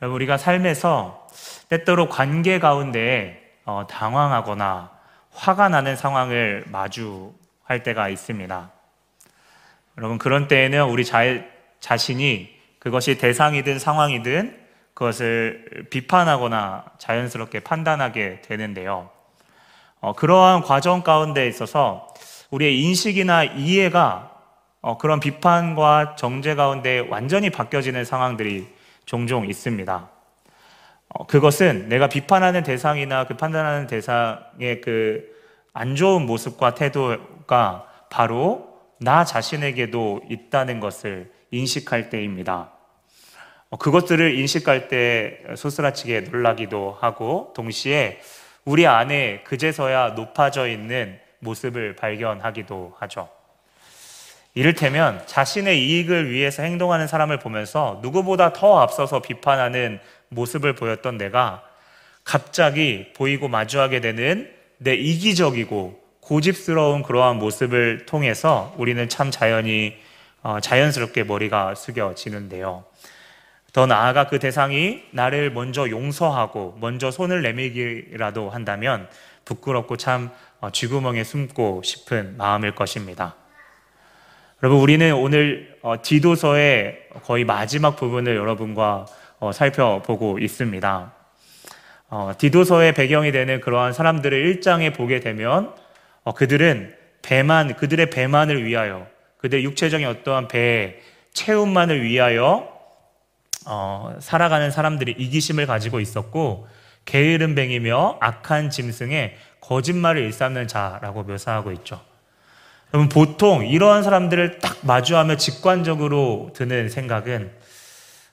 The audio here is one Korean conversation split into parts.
우리가 삶에서 때때로 관계 가운데 어, 당황하거나 화가 나는 상황을 마주할 때가 있습니다. 여러분, 그런 때에는 우리 자, 자신이 그것이 대상이든 상황이든 그것을 비판하거나 자연스럽게 판단하게 되는데요. 어, 그러한 과정 가운데 있어서 우리의 인식이나 이해가 어, 그런 비판과 정죄 가운데 완전히 바뀌어지는 상황들이 종종 있습니다. 어, 그것은 내가 비판하는 대상이나 그 판단하는 대상의 그 안 좋은 모습과 태도가 바로 나 자신에게도 있다는 것을 인식할 때입니다. 어, 그것들을 인식할 때 소스라치게 놀라기도 하고 동시에 우리 안에 그제서야 높아져 있는 모습을 발견하기도 하죠. 이를테면 자신의 이익을 위해서 행동하는 사람을 보면서 누구보다 더 앞서서 비판하는 모습을 보였던 내가 갑자기 보이고 마주하게 되는 내 이기적이고 고집스러운 그러한 모습을 통해서 우리는 참 자연히 어, 자연스럽게 머리가 숙여지는데요. 더 나아가 그 대상이 나를 먼저 용서하고 먼저 손을 내밀기라도 한다면 부끄럽고 참 어, 쥐구멍에 숨고 싶은 마음일 것입니다. 여러분, 우리는 오늘 어, 디도서의 거의 마지막 부분을 여러분과 어, 살펴보고 있습니다. 디도서의 배경이 되는 그러한 사람들을 1장에 보게 되면 그들은 배만, 그들의 배만을 위하여, 그들의 육체적인 어떠한 배 채움만을 위하여 어, 살아가는 사람들이 이기심을 가지고 있었고 게으른 뱅이며 악한 짐승에 거짓말을 일삼는 자라고 묘사하고 있죠. 여러분 보통 이러한 사람들을 딱 마주하며 직관적으로 드는 생각은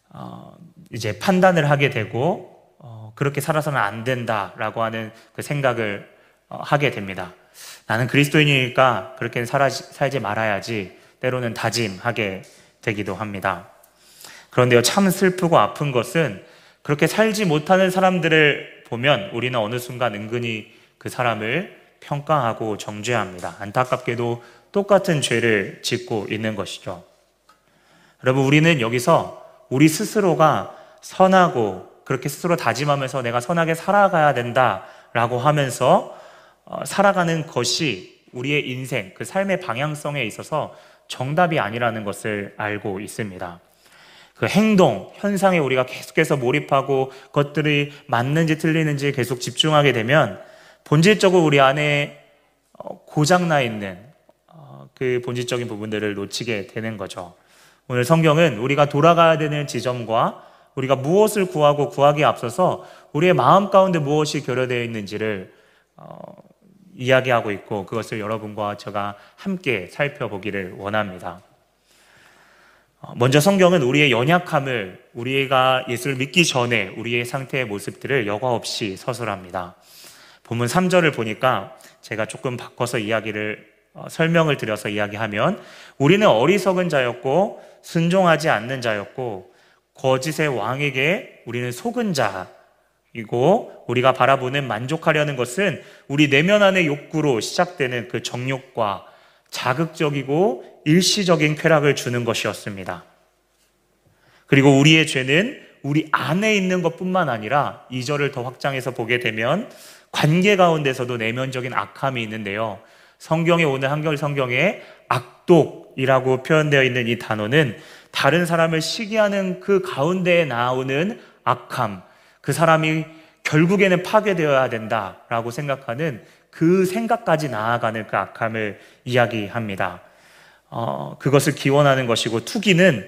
어, 이제 판단을 하게 되고 어, 그렇게 살아서는 안 된다라고 하는 그 생각을 어, 하게 됩니다. 나는 그리스도인이니까 그렇게 살아, 살지 말아야지 때로는 다짐하게 되기도 합니다. 그런데요, 참 슬프고 아픈 것은 그렇게 살지 못하는 사람들을 보면 우리는 어느 순간 은근히 그 사람을 평가하고 정죄합니다. 안타깝게도 똑같은 죄를 짓고 있는 것이죠. 여러분, 우리는 여기서 우리 스스로가 선하고 그렇게 스스로 다짐하면서 내가 선하게 살아가야 된다라고 하면서 어, 살아가는 것이 우리의 인생, 그 삶의 방향성에 있어서 정답이 아니라는 것을 알고 있습니다. 그 행동, 현상에 우리가 계속해서 몰입하고 것들이 맞는지 틀리는지 계속 집중하게 되면 본질적으로 우리 안에 어, 고장나 있는 어, 그 본질적인 부분들을 놓치게 되는 거죠. 오늘 성경은 우리가 돌아가야 되는 지점과 우리가 무엇을 구하고 구하기에 앞서서 우리의 마음 가운데 무엇이 결여되어 있는지를 어, 이야기하고 있고 그것을 여러분과 제가 함께 살펴보기를 원합니다. 어, 먼저 성경은 우리의 연약함을 우리가 예수를 믿기 전에 우리의 상태의 모습들을 여과 없이 서술합니다. 본문 3절을 보니까 제가 조금 바꿔서 이야기를 어, 설명을 드려서 이야기하면 우리는 어리석은 자였고 순종하지 않는 자였고 거짓의 왕에게 우리는 속은 자이고 우리가 바라보는 만족하려는 것은 우리 내면 안의 욕구로 시작되는 그 정욕과 자극적이고 일시적인 쾌락을 주는 것이었습니다. 그리고 우리의 죄는 우리 안에 있는 것 뿐만 아니라 이절을더 확장해서 보게 되면 관계 가운데서도 내면적인 악함이 있는데요. 성경에 오늘 한결 성경에 악독이라고 표현되어 있는 이 단어는 다른 사람을 시기하는 그 가운데에 나오는 악함, 그 사람이 결국에는 파괴되어야 된다라고 생각하는 그 생각까지 나아가는 그 악함을 이야기합니다. 어, 그것을 기원하는 것이고 투기는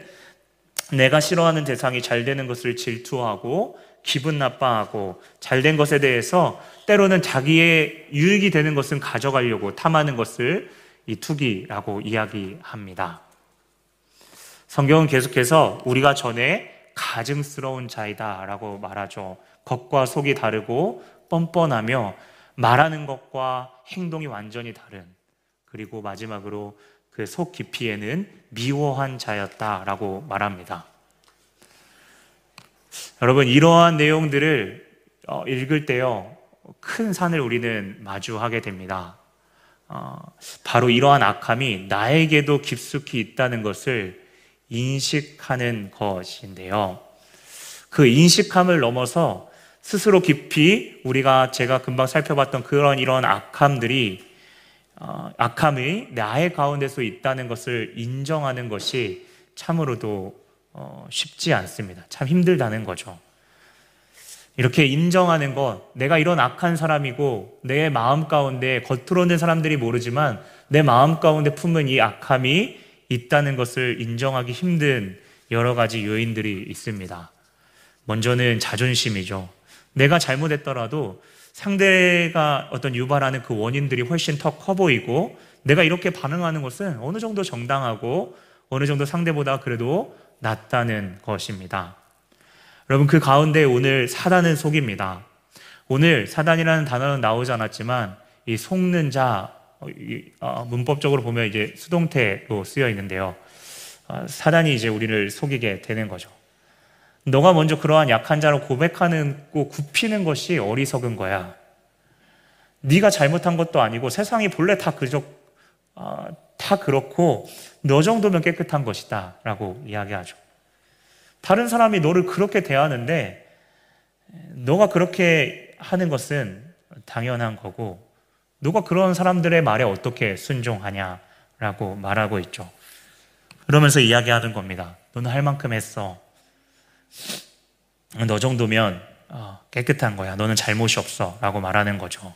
내가 싫어하는 대상이 잘 되는 것을 질투하고 기분 나빠하고 잘된 것에 대해서 때로는 자기의 유익이 되는 것은 가져가려고 탐하는 것을 이 투기라고 이야기합니다. 성경은 계속해서 우리가 전에 가증스러운 자이다 라고 말하죠. 겉과 속이 다르고 뻔뻔하며 말하는 것과 행동이 완전히 다른 그리고 마지막으로 그 속 깊이에는 미워한 자였다 라고 말합니다. 여러분 이러한 내용들을 어, 읽을 때요 큰 산을 우리는 마주하게 됩니다. 어, 바로 이러한 악함이 나에게도 깊숙이 있다는 것을 인식하는 것인데요. 그 인식함을 넘어서 스스로 깊이 우리가 제가 금방 살펴봤던 그런 이런 악함들이 어, 악함이 나의 가운데서 있다는 것을 인정하는 것이 참으로도 어, 쉽지 않습니다. 참 힘들다는 거죠. 이렇게 인정하는 것, 내가 이런 악한 사람이고 내 마음 가운데 겉으로는 사람들이 모르지만 내 마음 가운데 품은 이 악함이 있다는 것을 인정하기 힘든 여러 가지 요인들이 있습니다. 먼저는 자존심이죠. 내가 잘못했더라도 상대가 어떤 유발하는 그 원인들이 훨씬 더 커 보이고 내가 이렇게 반응하는 것은 어느 정도 정당하고 어느 정도 상대보다 그래도 낫다는 것입니다. 여러분 그 가운데 오늘 사단은 속입니다. 오늘 사단이라는 단어는 나오지 않았지만 이 속는 자 어, 어, 문법적으로 보면 이제 수동태로 쓰여 있는데요. 어, 사단이 이제 우리를 속이게 되는 거죠. 너가 먼저 그러한 약한 자로 고백하는 고 굽히는 것이 어리석은 거야. 네가 잘못한 것도 아니고 세상이 본래 다 그저 다 그렇고 너 정도면 깨끗한 것이다 라고 이야기하죠. 다른 사람이 너를 그렇게 대하는데 너가 그렇게 하는 것은 당연한 거고 너가 그런 사람들의 말에 어떻게 순종하냐라고 말하고 있죠. 그러면서 이야기하는 겁니다. 너는 할 만큼 했어. 너 정도면 어, 깨끗한 거야. 너는 잘못이 없어. 라고 말하는 거죠.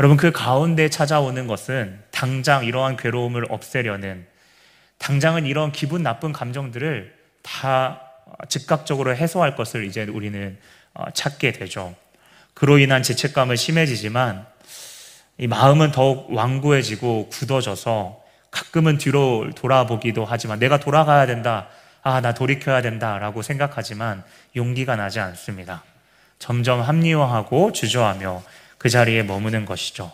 여러분, 그 가운데 찾아오는 것은 당장 이러한 괴로움을 없애려는, 당장은 이런 기분 나쁜 감정들을 다 즉각적으로 해소할 것을 이제 우리는 어, 찾게 되죠. 그로 인한 죄책감은 심해지지만 이 마음은 더욱 완고해지고 굳어져서 가끔은 뒤로 돌아보기도 하지만 내가 돌아가야 된다. 아, 나 돌이켜야 된다. 라고 생각하지만 용기가 나지 않습니다. 점점 합리화하고 주저하며 그 자리에 머무는 것이죠.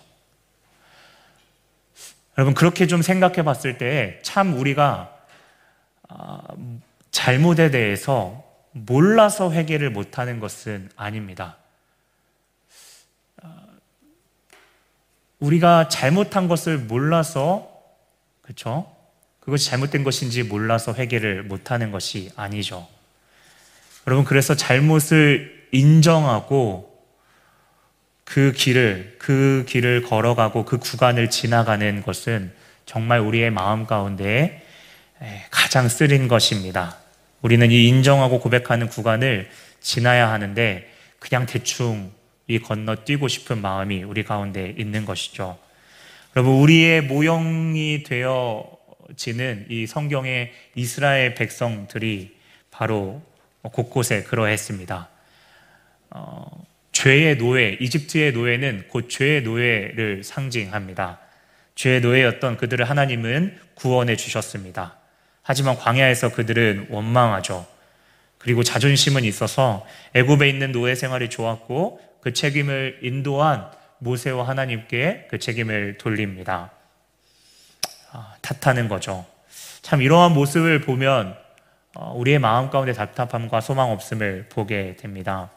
여러분, 그렇게 좀 생각해 봤을 때 참 우리가 아, 잘못에 대해서 몰라서 회개를 못하는 것은 아닙니다. 우리가 잘못한 것을 몰라서 그렇죠? 그것이 잘못된 것인지 몰라서 회개를 못하는 것이 아니죠. 여러분 그래서 잘못을 인정하고 그 길을 그 길을 걸어가고 그 구간을 지나가는 것은 정말 우리의 마음 가운데 가장 쓰린 것입니다. 우리는 이 인정하고 고백하는 구간을 지나야 하는데 그냥 대충 이 건너뛰고 싶은 마음이 우리 가운데 있는 것이죠. 여러분, 우리의 모형이 되어지는 이 성경의 이스라엘 백성들이 바로 곳곳에 그러했습니다. 어, 죄의 노예, 이집트의 노예는 곧 죄의 노예를 상징합니다. 죄의 노예였던 그들을 하나님은 구원해 주셨습니다. 하지만 광야에서 그들은 원망하죠. 그리고 자존심은 있어서 애굽에 있는 노예 생활이 좋았고 그 책임을 인도한 모세와 하나님께 그 책임을 돌립니다. 아, 탓하는 거죠. 참 이러한 모습을 보면 어, 우리의 마음 가운데 답답함과 소망 없음을 보게 됩니다.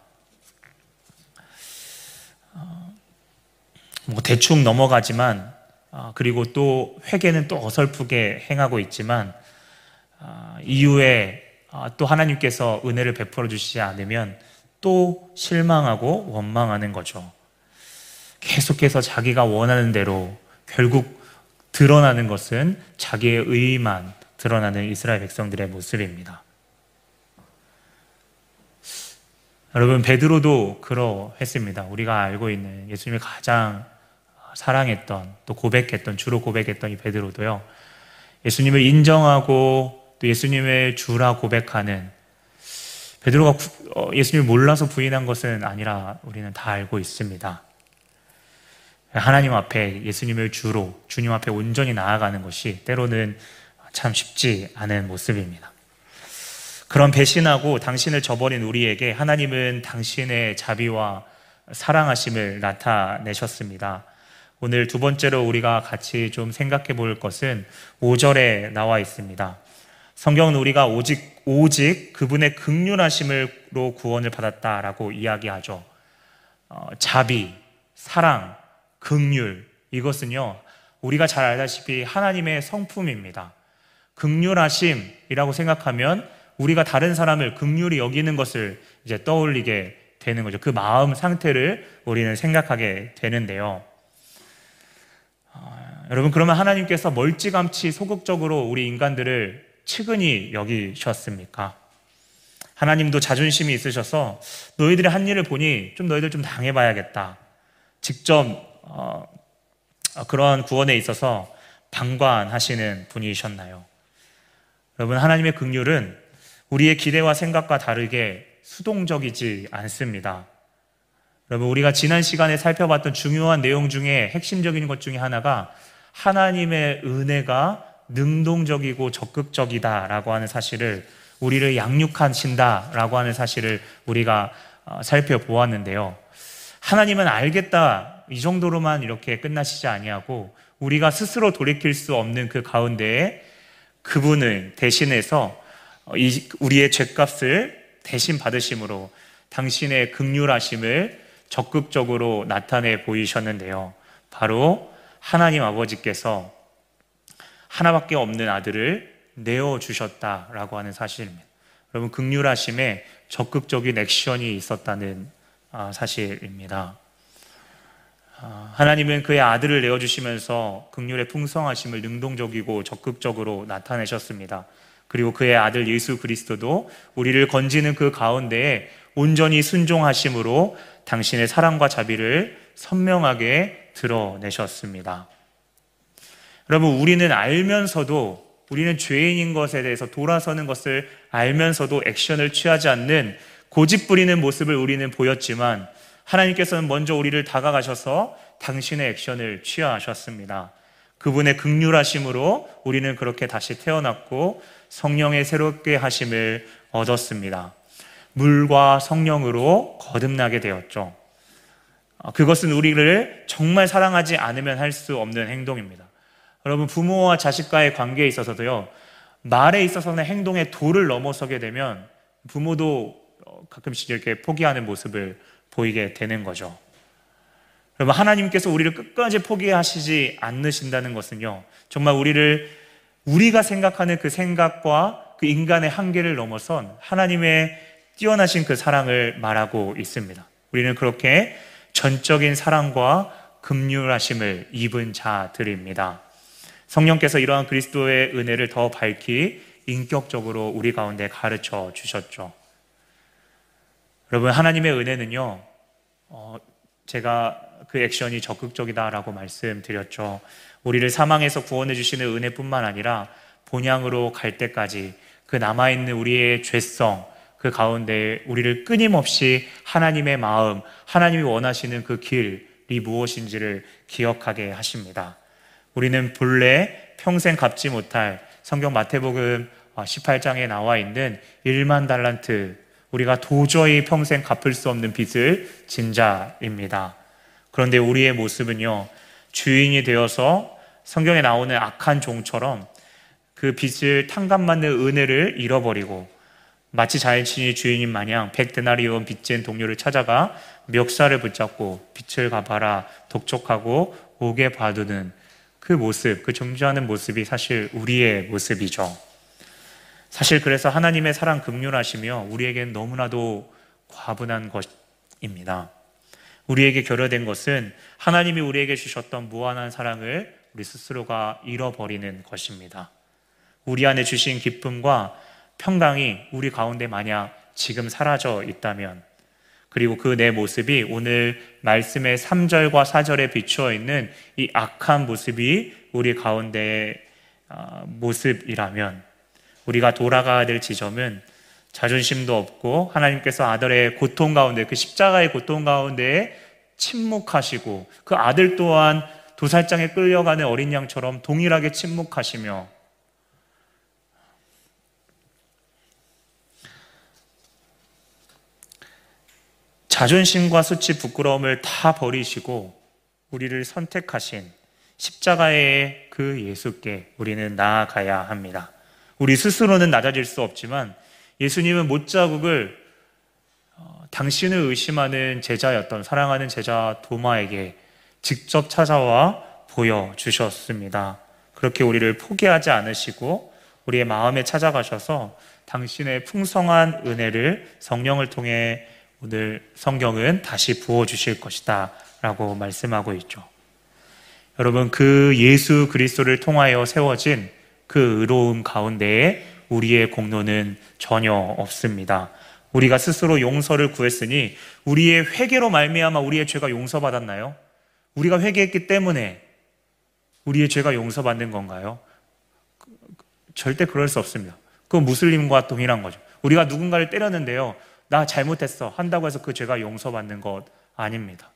어, 뭐 대충 넘어가지만 아, 그리고 또 회개는 또 어설프게 행하고 있지만 아, 이후에 또 하나님께서 은혜를 베풀어 주시지 않으면 또 실망하고 원망하는 거죠. 계속해서 자기가 원하는 대로 결국 드러나는 것은 자기의 의만 드러나는 이스라엘 백성들의 모습입니다. 여러분 베드로도 그러했습니다. 우리가 알고 있는 예수님을 가장 사랑했던 또 고백했던 주로 고백했던 이 베드로도요. 예수님을 인정하고 또 예수님의 주라 고백하는 베드로가 어, 예수님을 몰라서 부인한 것은 아니라 우리는 다 알고 있습니다. 하나님 앞에 예수님을 주로 주님 앞에 온전히 나아가는 것이 때로는 참 쉽지 않은 모습입니다. 그런 배신하고 당신을 저버린 우리에게 하나님은 당신의 자비와 사랑하심을 나타내셨습니다. 오늘 두 번째로 우리가 같이 좀 생각해 볼 것은 5절에 나와 있습니다. 성경은 우리가 오직 오직 그분의 극률하심으로 구원을 받았다라고 이야기하죠. 어, 자비, 사랑, 극률 이것은요 우리가 잘 알다시피 하나님의 성품입니다. 극률하심이라고 생각하면 우리가 다른 사람을 극률이 여기는 것을 이제 떠올리게 되는 거죠. 그 마음 상태를 우리는 생각하게 되는데요. 어, 여러분, 그러면 하나님께서 멀찌감치 소극적으로 우리 인간들을 측은히 여기셨습니까? 하나님도 자존심이 있으셔서 너희들의 한 일을 보니 좀 너희들 좀 당해봐야겠다. 직접 어, 그러한 구원에 있어서 방관하시는 분이셨나요? 여러분 하나님의 긍휼은 우리의 기대와 생각과 다르게 수동적이지 않습니다. 여러분 우리가 지난 시간에 살펴봤던 중요한 내용 중에 핵심적인 것 중에 하나가 하나님의 은혜가 능동적이고 적극적이다라고 하는 사실을 우리를 양육하신다라고 하는 사실을 우리가 어, 살펴보았는데요. 하나님은 알겠다 이 정도로만 이렇게 끝나시지 아니하고 우리가 스스로 돌이킬 수 없는 그 가운데에 그분을 대신해서 어, 우리의 죄값을 대신 받으심으로 당신의 극률하심을 적극적으로 나타내 보이셨는데요. 바로 하나님 아버지께서 하나밖에 없는 아들을 내어 주셨다라고 하는 사실입니다. 여러분 극률하심에 적극적인 액션이 있었다는 아, 사실입니다. 아, 하나님은 그의 아들을 내어 주시면서 극률의 풍성하심을 능동적이고 적극적으로 나타내셨습니다. 그리고 그의 아들 예수 그리스도도 우리를 건지는 그 가운데에 온전히 순종하심으로 당신의 사랑과 자비를 선명하게 드러내셨습니다. 여러분, 우리는 알면서도 우리는 죄인인 것에 대해서 돌아서는 것을 알면서도 액션을 취하지 않는 고집 부리는 모습을 우리는 보였지만 하나님께서는 먼저 우리를 다가가셔서 당신의 액션을 취하셨습니다. 그분의 극률하심으로 우리는 그렇게 다시 태어났고 성령의 새롭게 하심을 얻었습니다. 물과 성령으로 거듭나게 되었죠. 그것은 우리를 정말 사랑하지 않으면 할 수 없는 행동입니다. 여러분 부모와 자식과의 관계에 있어서도요. 말에 있어서는 행동의 도를 넘어서게 되면 부모도 어, 가끔씩 이렇게 포기하는 모습을 보이게 되는 거죠. 여러분 하나님께서 우리를 끝까지 포기하시지 않으신다는 것은요. 정말 우리를 우리가 생각하는 그 생각과 그 인간의 한계를 넘어선 하나님의 뛰어나신 그 사랑을 말하고 있습니다. 우리는 그렇게 전적인 사랑과 금률하심을 입은 자들입니다. 성령께서 이러한 그리스도의 은혜를 더 밝히 인격적으로 우리 가운데 가르쳐 주셨죠. 여러분, 하나님의 은혜는요, 어, 제가 그 액션이 적극적이다라고 말씀드렸죠. 우리를 사망에서 구원해 주시는 은혜뿐만 아니라 본향으로 갈 때까지 그 남아있는 우리의 죄성, 그 가운데 우리를 끊임없이 하나님의 마음, 하나님이 원하시는 그 길이 무엇인지를 기억하게 하십니다. 우리는 본래 평생 갚지 못할 성경 마태복음 18장에 나와 있는 1만 달란트 우리가 도저히 평생 갚을 수 없는 빚을 진 자입니다. 그런데 우리의 모습은요, 주인이 되어서 성경에 나오는 악한 종처럼 그 빚을 탕감받는 은혜를 잃어버리고 마치 자연친이 주인인 마냥 백데나리온 빚진 동료를 찾아가 멱살을 붙잡고 빚을 갚아라 독촉하고 오게 봐두는 그 모습, 그 존재하는 모습이 사실 우리의 모습이죠. 사실 그래서 하나님의 사랑 극률하시며 우리에겐 너무나도 과분한 것입니다. 우리에게 결여된 것은 하나님이 우리에게 주셨던 무한한 사랑을 우리 스스로가 잃어버리는 것입니다. 우리 안에 주신 기쁨과 평강이 우리 가운데 만약 지금 사라져 있다면 그리고 그 내 모습이 오늘 말씀의 3절과 4절에 비추어 있는 이 악한 모습이 우리 가운데의 아, 모습이라면 우리가 돌아가야 될 지점은 자존심도 없고 하나님께서 아들의 고통 가운데 그 십자가의 고통 가운데 침묵하시고 그 아들 또한 도살장에 끌려가는 어린 양처럼 동일하게 침묵하시며 자존심과 수치, 부끄러움을 다 버리시고 우리를 선택하신 십자가의 그 예수께 우리는 나아가야 합니다. 우리 스스로는 낮아질 수 없지만 예수님은 못자국을 어, 당신을 의심하는 제자였던 사랑하는 제자 도마에게 직접 찾아와 보여주셨습니다. 그렇게 우리를 포기하지 않으시고 우리의 마음에 찾아가셔서 당신의 풍성한 은혜를 성령을 통해 오늘 성경은 다시 부어 주실 것이다 라고 말씀하고 있죠. 여러분 그 예수 그리스도를 통하여 세워진 그 의로움 가운데에 우리의 공로는 전혀 없습니다. 우리가 스스로 용서를 구했으니 우리의 회개로 말미암아 우리의 죄가 용서받았나요? 우리가 회개했기 때문에 우리의 죄가 용서받는 건가요? 절대 그럴 수 없습니다. 그 무슬림과 동일한 거죠. 우리가 누군가를 때렸는데요. 나 잘못했어. 한다고 해서 그 죄가 용서받는 것 아닙니다.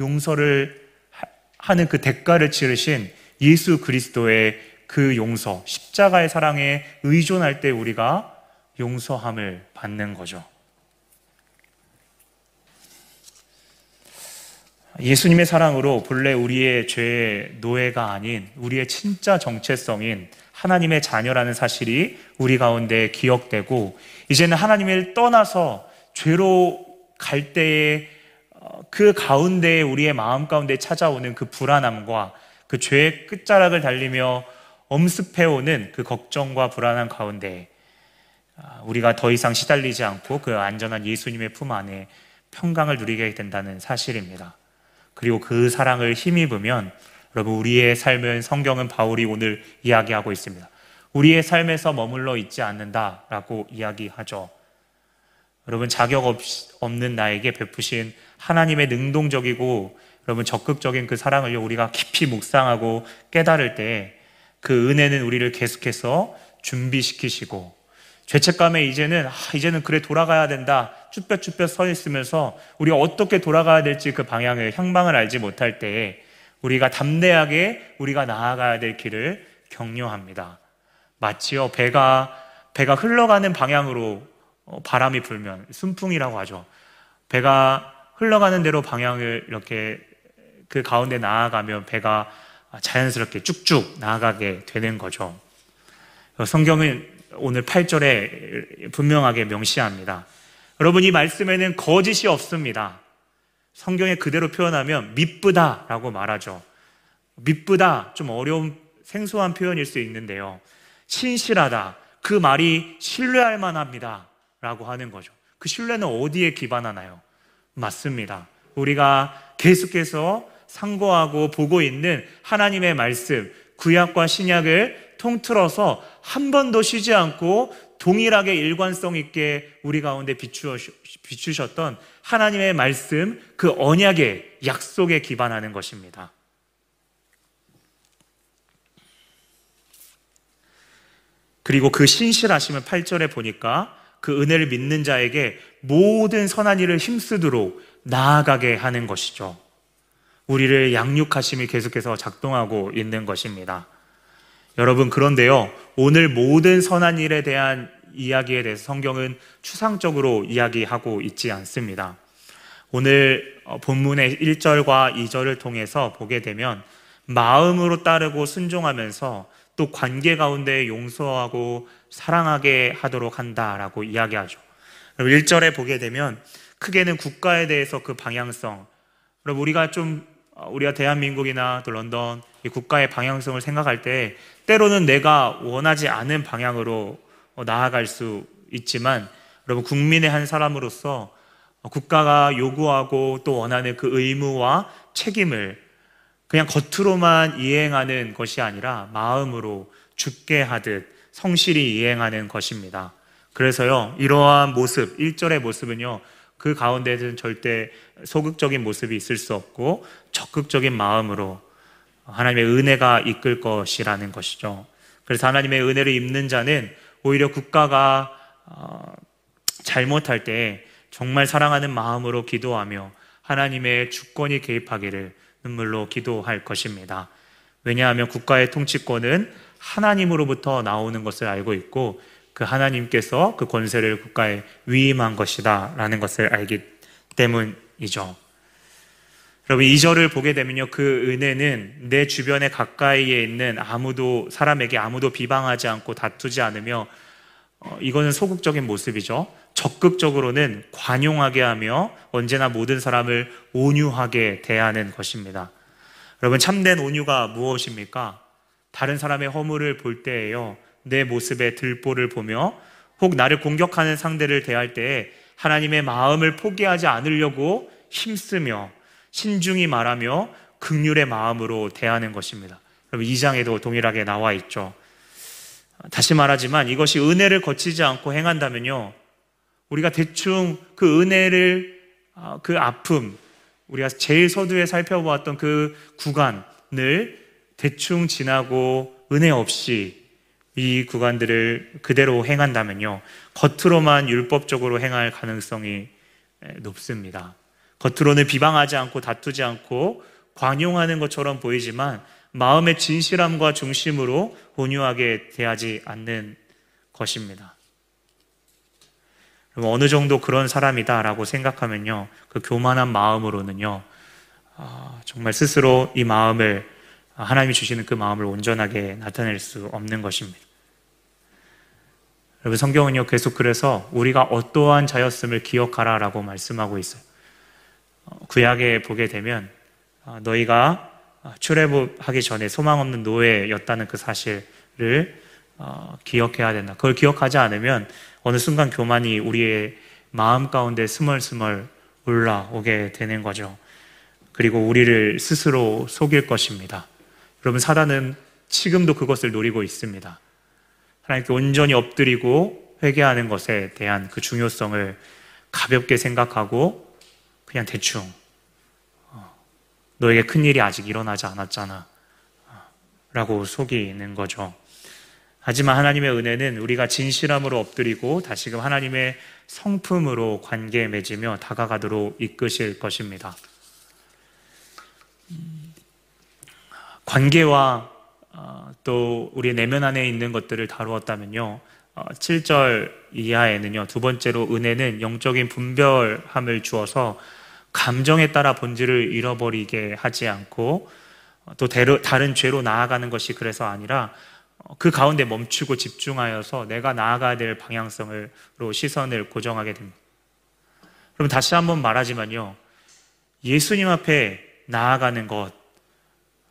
용서를 하는 그 대가를 치르신 예수 그리스도의 그 용서, 십자가의 사랑에 의존할 때 우리가 용서함을 받는 거죠. 예수님의 사랑으로 본래 우리의 죄의 노예가 아닌 우리의 진짜 정체성인 하나님의 자녀라는 사실이 우리 가운데 기억되고 이제는 하나님을 떠나서 죄로 갈 때에 어, 그 가운데 우리의 마음 가운데 찾아오는 그 불안함과 그 죄의 끝자락을 달리며 엄습해오는 그 걱정과 불안한 가운데 아, 우리가 더 이상 시달리지 않고 그 안전한 예수님의 품 안에 평강을 누리게 된다는 사실입니다. 그리고 그 사랑을 힘입으면 여러분 우리의 삶은 성경은 바울이 오늘 이야기하고 있습니다. 우리의 삶에서 머물러 있지 않는다라고 이야기하죠. 여러분 자격 없는 나에게 베푸신 하나님의 능동적이고 여러분 적극적인 그 사랑을 우리가 깊이 묵상하고 깨달을 때 그 은혜는 우리를 계속해서 준비시키시고 죄책감에 이제는 아, 이제는 그래 돌아가야 된다 쭈뼛쭈뼛 서 있으면서 우리가 어떻게 돌아가야 될지 그 방향을 향방을 알지 못할 때에 우리가 담대하게 우리가 나아가야 될 길을 격려합니다. 마치요 배가 배가 흘러가는 방향으로 어, 바람이 불면 순풍이라고 하죠. 배가 흘러가는 대로 방향을 이렇게 그 가운데 나아가면 배가 자연스럽게 쭉쭉 나아가게 되는 거죠. 성경은 오늘 8절에 분명하게 명시합니다. 여러분 이 말씀에는 거짓이 없습니다. 성경에 그대로 표현하면 미쁘다라고 말하죠. 미쁘다 좀 어려운 생소한 표현일 수 있는데요. 신실하다 그 말이 신뢰할 만합니다. 라고 하는 거죠. 그 신뢰는 어디에 기반하나요? 맞습니다. 우리가 계속해서 상고하고 보고 있는 하나님의 말씀, 구약과 신약을 통틀어서 한 번도 쉬지 않고 동일하게 일관성 있게 우리 가운데 비추셨던 하나님의 말씀, 그 언약의 약속에 기반하는 것입니다. 그리고 그 신실하심을 8절에 보니까 그 은혜를 믿는 자에게 모든 선한 일을 힘쓰도록 나아가게 하는 것이죠. 우리를 양육하심이 계속해서 작동하고 있는 것입니다. 여러분, 그런데요, 오늘 모든 선한 일에 대한 이야기에 대해서 성경은 추상적으로 이야기하고 있지 않습니다. 오늘 어, 본문의 1절과 2절을 통해서 보게 되면 마음으로 따르고 순종하면서 또 관계 가운데 용서하고 사랑하게 하도록 한다라고 이야기하죠. 1절에 보게 되면 크게는 국가에 대해서 그 방향성, 여러분 우리가 좀 어, 우리가 대한민국이나 또 런던 이 국가의 방향성을 생각할 때 때로는 내가 원하지 않은 방향으로 어, 나아갈 수 있지만 여러분 국민의 한 사람으로서 국가가 요구하고 또 원하는 그 의무와 책임을 그냥 겉으로만 이행하는 것이 아니라 마음으로 죽게 하듯 성실히 이행하는 것입니다. 그래서요, 이러한 모습, 1절의 모습은요, 그 가운데는 절대 소극적인 모습이 있을 수 없고 적극적인 마음으로 하나님의 은혜가 이끌 것이라는 것이죠. 그래서 하나님의 은혜를 입는 자는 오히려 국가가 어, 잘못할 때 정말 사랑하는 마음으로 기도하며 하나님의 주권이 개입하기를 눈물로 기도할 것입니다. 왜냐하면 국가의 통치권은 하나님으로부터 나오는 것을 알고 있고 그 하나님께서 그 권세를 국가에 위임한 것이다 라는 것을 알기 때문이죠. 여러분, 이 절을 보게 되면요, 그 은혜는 내 주변에 가까이에 있는 아무도, 사람에게 아무도 비방하지 않고 다투지 않으며, 어, 이거는 소극적인 모습이죠. 적극적으로는 관용하게 하며 언제나 모든 사람을 온유하게 대하는 것입니다. 여러분, 참된 온유가 무엇입니까? 다른 사람의 허물을 볼 때에요, 내 모습의 들보를 보며 혹 나를 공격하는 상대를 대할 때에 하나님의 마음을 포기하지 않으려고 힘쓰며 신중히 말하며 극률의 마음으로 대하는 것입니다. 여러분 2장에도 동일하게 나와 있죠. 다시 말하지만 이것이 은혜를 거치지 않고 행한다면요. 우리가 대충 그 은혜를 아, 그 아픔 우리가 제일 서두에 살펴보았던 그 구간을 대충 지나고 은혜 없이 이 구간들을 그대로 행한다면요. 겉으로만 율법적으로 행할 가능성이 높습니다. 겉으로는 비방하지 않고 다투지 않고 관용하는 것처럼 보이지만 마음의 진실함과 중심으로 온유하게 대하지 않는 것입니다. 어느 정도 그런 사람이다라고 생각하면요, 그 교만한 마음으로는요, 아, 정말 스스로 이 마음을 하나님이 주시는 그 마음을 온전하게 나타낼 수 없는 것입니다. 여러분 성경은요 계속 그래서 우리가 어떠한 자였음을 기억하라라고 말씀하고 있어요. 어, 구약에 보게 되면 어, 너희가 출애굽하기 전에 소망 없는 노예였다는 그 사실을 어, 기억해야 된다. 그걸 기억하지 않으면 어느 순간 교만이 우리의 마음 가운데 스멀스멀 올라오게 되는 거죠. 그리고 우리를 스스로 속일 것입니다. 여러분 사단은 지금도 그것을 노리고 있습니다. 하나님께 온전히 엎드리고 회개하는 것에 대한 그 중요성을 가볍게 생각하고 그냥 대충 어, 너에게 큰 일이 아직 일어나지 않았잖아 라고 속이는 거죠. 하지만 하나님의 은혜는 우리가 진실함으로 엎드리고 다시금 하나님의 성품으로 관계 맺으며 다가가도록 이끄실 것입니다. 관계와 어, 또 우리의 내면 안에 있는 것들을 다루었다면요. 7절 어, 이하에는요. 두 번째로 은혜는 영적인 분별함을 주어서 감정에 따라 본질을 잃어버리게 하지 않고 어, 또 다른 죄로 나아가는 것이 그래서 아니라 그 가운데 멈추고 집중하여서 내가 나아가야 될 방향성으로 시선을 고정하게 됩니다. 그럼 다시 한번 말하지만요. 예수님 앞에 나아가는 것,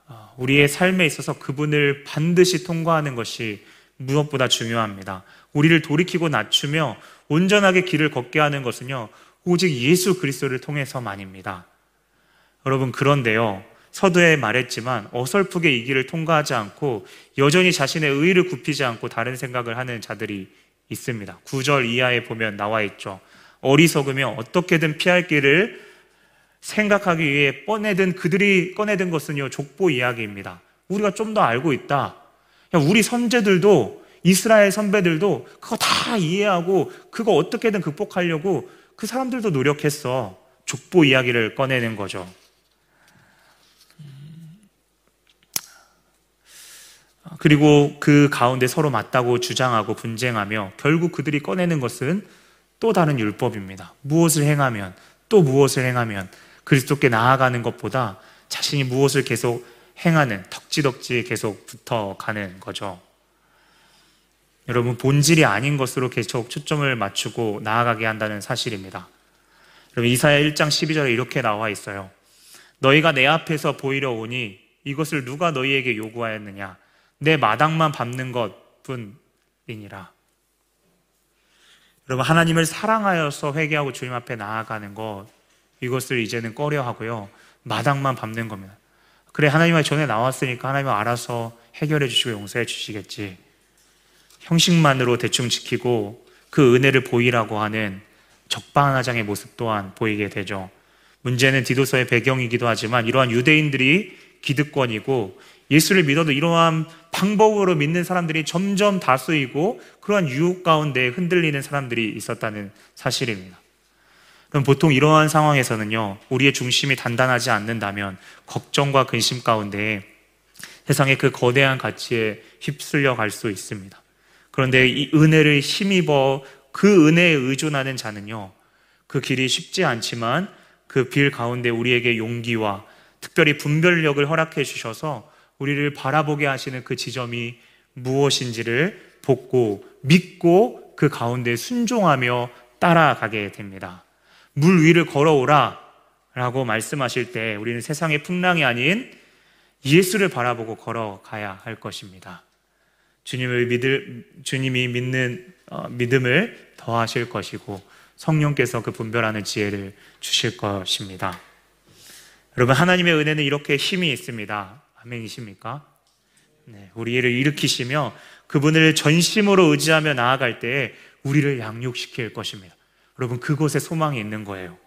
어, 우리의 삶에 있어서 그분을 반드시 통과하는 것이 무엇보다 중요합니다. 우리를 돌이키고 낮추며 온전하게 길을 걷게 하는 것은요, 오직 예수 그리스도를 통해서만입니다. 여러분, 그런데요, 서두에 말했지만 어설프게 이 길을 통과하지 않고 여전히 자신의 의를 굽히지 않고 다른 생각을 하는 자들이 있습니다. 9절 이하에 보면 나와 있죠. 어리석으며 어떻게든 피할 길을 생각하기 위해 꺼내든 그들이 꺼내든 것은요, 족보 이야기입니다. 우리가 좀 더 알고 있다. 우리 선제들도 이스라엘 선배들도 그거 다 이해하고 그거 어떻게든 극복하려고 그 사람들도 노력했어. 족보 이야기를 꺼내는 거죠. 그리고 그 가운데 서로 맞다고 주장하고 분쟁하며 결국 그들이 꺼내는 것은 또 다른 율법입니다. 무엇을 행하면 또 무엇을 행하면 그리스도께 나아가는 것보다 자신이 무엇을 계속 행하는 덕지덕지 계속 붙어가는 거죠. 여러분 본질이 아닌 것으로 계속 초점을 맞추고 나아가게 한다는 사실입니다. 여러분 이사야 1장 12절에 이렇게 나와 있어요. 너희가 내 앞에서 보이려 오니 이것을 누가 너희에게 요구하였느냐? 내 마당만 밟는 것뿐이니라. 여러분 하나님을 사랑하여서 회개하고 주님 앞에 나아가는 것 이것을 이제는 꺼려 하고요. 마당만 밟는 겁니다. 그래, 하나님의 전에 나왔으니까 하나님은 알아서 해결해 주시고 용서해 주시겠지. 형식만으로 대충 지키고 그 은혜를 보이라고 하는 적반하장의 모습 또한 보이게 되죠. 문제는 디도서의 배경이기도 하지만 이러한 유대인들이 기득권이고 예수를 믿어도 이러한 방법으로 믿는 사람들이 점점 다수이고 그러한 유혹 가운데 흔들리는 사람들이 있었다는 사실입니다. 그럼 보통 이러한 상황에서는요, 우리의 중심이 단단하지 않는다면 걱정과 근심 가운데 세상의 그 거대한 가치에 휩쓸려 갈 수 있습니다. 그런데 이 은혜를 힘입어 그 은혜에 의존하는 자는요, 그 길이 쉽지 않지만 그 길 가운데 우리에게 용기와 특별히 분별력을 허락해 주셔서 우리를 바라보게 하시는 그 지점이 무엇인지를 보고 믿고 그 가운데 순종하며 따라가게 됩니다. 물 위를 걸어오라 라고 말씀하실 때 우리는 세상의 풍랑이 아닌 예수를 바라보고 걸어가야 할 것입니다. 주님을 믿을 주님이 믿는 어, 믿음을 더하실 것이고 성령께서 그 분별하는 지혜를 주실 것입니다. 여러분 하나님의 은혜는 이렇게 힘이 있습니다. 아멘이십니까? 네, 우리를 일으키시며 그분을 전심으로 의지하며 나아갈 때 우리를 양육시킬 것입니다. 여러분 그곳에 소망이 있는 거예요.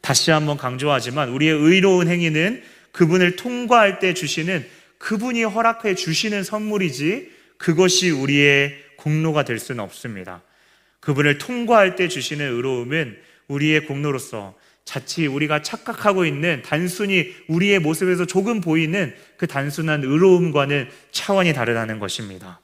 다시 한번 강조하지만 우리의 의로운 행위는 그분을 통과할 때 주시는 그분이 허락해 주시는 선물이지 그것이 우리의 공로가 될 수는 없습니다. 그분을 통과할 때 주시는 의로움은 우리의 공로로서 자칫 우리가 착각하고 있는 단순히 우리의 모습에서 조금 보이는 그 단순한 의로움과는 차원이 다르다는 것입니다.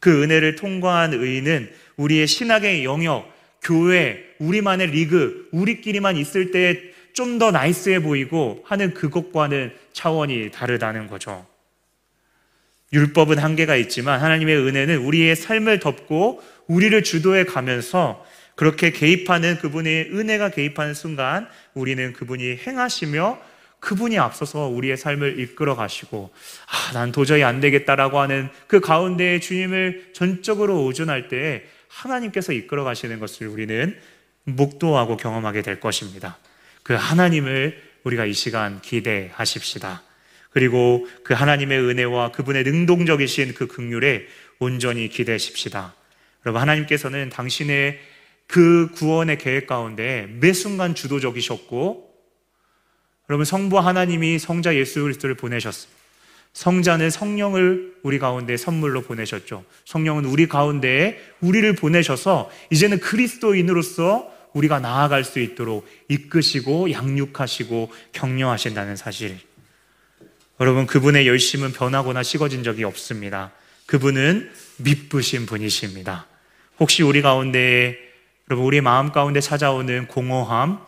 그 은혜를 통과한 의는 우리의 신학의 영역, 교회, 우리만의 리그, 우리끼리만 있을 때 좀 더 나이스해 보이고 하는 그것과는 차원이 다르다는 거죠. 율법은 한계가 있지만 하나님의 은혜는 우리의 삶을 덮고 우리를 주도해 가면서 그렇게 개입하는 그분의 은혜가 개입하는 순간 우리는 그분이 행하시며 그분이 앞서서 우리의 삶을 이끌어 가시고 아, 난 도저히 안 되겠다라고 하는 그 가운데에 주님을 전적으로 오존할 때 하나님께서 이끌어 가시는 것을 우리는 목도하고 경험하게 될 것입니다. 그 하나님을 우리가 이 시간 기대하십시다. 그리고 그 하나님의 은혜와 그분의 능동적이신 그 긍휼에 온전히 기대십시다. 여러분 하나님께서는 당신의 그 구원의 계획 가운데 매 순간 주도적이셨고 여러분 성부 하나님이 성자 예수 그리스도를 보내셨습니다. 성자는 성령을 우리 가운데 선물로 보내셨죠. 성령은 우리 가운데에 우리를 보내셔서 이제는 그리스도인으로서 우리가 나아갈 수 있도록 이끄시고 양육하시고 격려하신다는 사실. 여러분 그분의 열심은 변하거나 식어진 적이 없습니다. 그분은 미쁘신 분이십니다. 혹시 우리 가운데 여러분 우리 마음 가운데 찾아오는 공허함,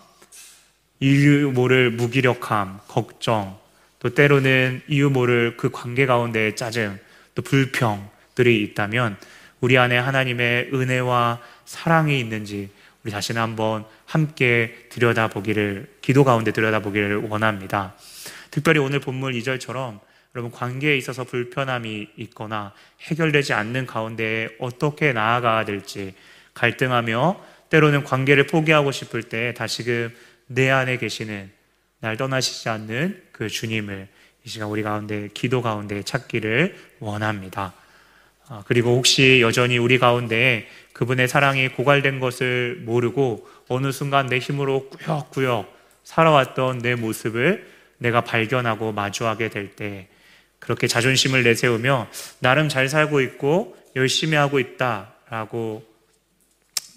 이유 모를 무기력함, 걱정, 또 때로는 이유 모를 그 관계 가운데 짜증, 또 불평들이 있다면 우리 안에 하나님의 은혜와 사랑이 있는지 우리 자신을 한번 함께 들여다보기를 기도 가운데 들여다보기를 원합니다. 특별히 오늘 본문 2절처럼 여러분 관계에 있어서 불편함이 있거나 해결되지 않는 가운데 어떻게 나아가야 될지 갈등하며 때로는 관계를 포기하고 싶을 때 다시금 내 안에 계시는 날 떠나시지 않는 그 주님을 이 시간 우리 가운데 기도 가운데 찾기를 원합니다. 아, 그리고 혹시 여전히 우리 가운데 그분의 사랑이 고갈된 것을 모르고 어느 순간 내 힘으로 꾸역꾸역 살아왔던 내 모습을 내가 발견하고 마주하게 될 때 그렇게 자존심을 내세우며 나름 잘 살고 있고 열심히 하고 있다라고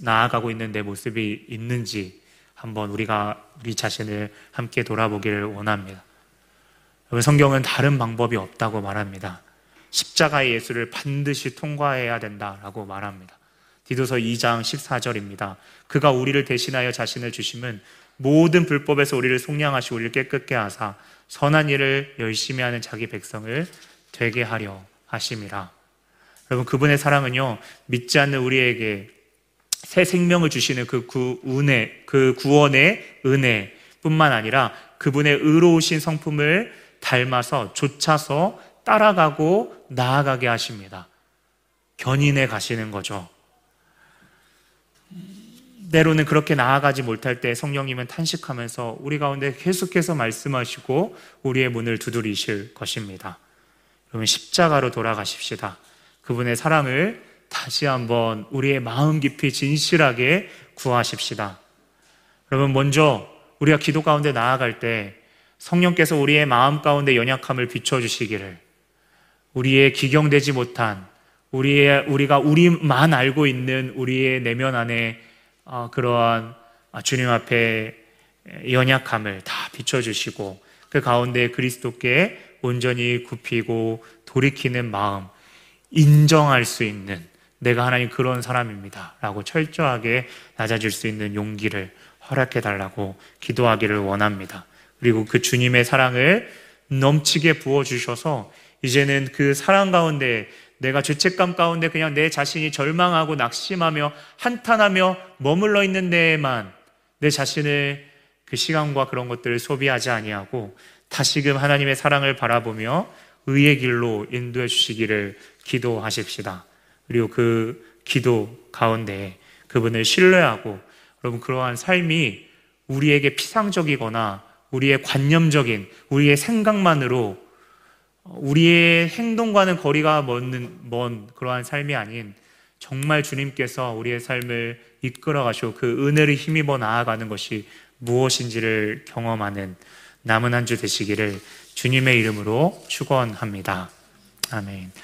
나아가고 있는 내 모습이 있는지 한번 우리가 우리 자신을 함께 돌아보기를 원합니다. 성경은 다른 방법이 없다고 말합니다. 십자가의 예수를 반드시 통과해야 된다라고 말합니다. 디도서 2장 14절입니다. 그가 우리를 대신하여 자신을 주심은 모든 불법에서 우리를 속량하시고 우리를 깨끗게 하사 선한 일을 열심히 하는 자기 백성을 되게 하려 하심이라. 여러분 그분의 사랑은요 믿지 않는 우리에게 새 생명을 주시는 그 구 은혜, 그 구원의 은혜뿐만 아니라 그분의 의로우신 성품을 닮아서 쫓아서 따라가고 나아가게 하십니다. 견인해 가시는 거죠. 때로는 그렇게 나아가지 못할 때 성령님은 탄식하면서 우리 가운데 계속해서 말씀하시고 우리의 문을 두드리실 것입니다. 그러면 십자가로 돌아가십시다. 그분의 사랑을 다시 한번 우리의 마음 깊이 진실하게 구하십시다. 여러분, 먼저 우리가 기도 가운데 나아갈 때 성령께서 우리의 마음 가운데 연약함을 비춰주시기를 우리의 기경되지 못한 우리의, 우리가 우리만 알고 있는 우리의 내면 안에 어, 그러한 주님 앞에 연약함을 다 비춰주시고 그 가운데 그리스도께 온전히 굽히고 돌이키는 마음, 인정할 수 있는 내가 하나님 그런 사람입니다. 라고 철저하게 낮아질 수 있는 용기를 허락해 달라고 기도하기를 원합니다. 그리고 그 주님의 사랑을 넘치게 부어주셔서 이제는 그 사랑 가운데 내가 죄책감 가운데 그냥 내 자신이 절망하고 낙심하며 한탄하며 머물러 있는 데에만 내 자신을 그 시간과 그런 것들을 소비하지 아니하고 다시금 하나님의 사랑을 바라보며 의의 길로 인도해 주시기를 기도하십시다. 그리고 그 기도 가운데 그분을 신뢰하고 여러분 그러한 삶이 우리에게 피상적이거나 우리의 관념적인 우리의 생각만으로 우리의 행동과는 거리가 먼, 먼 그러한 삶이 아닌 정말 주님께서 우리의 삶을 이끌어 가시고 그 은혜를 힘입어 나아가는 것이 무엇인지를 경험하는 남은 한 주 되시기를 주님의 이름으로 축원합니다. 아멘.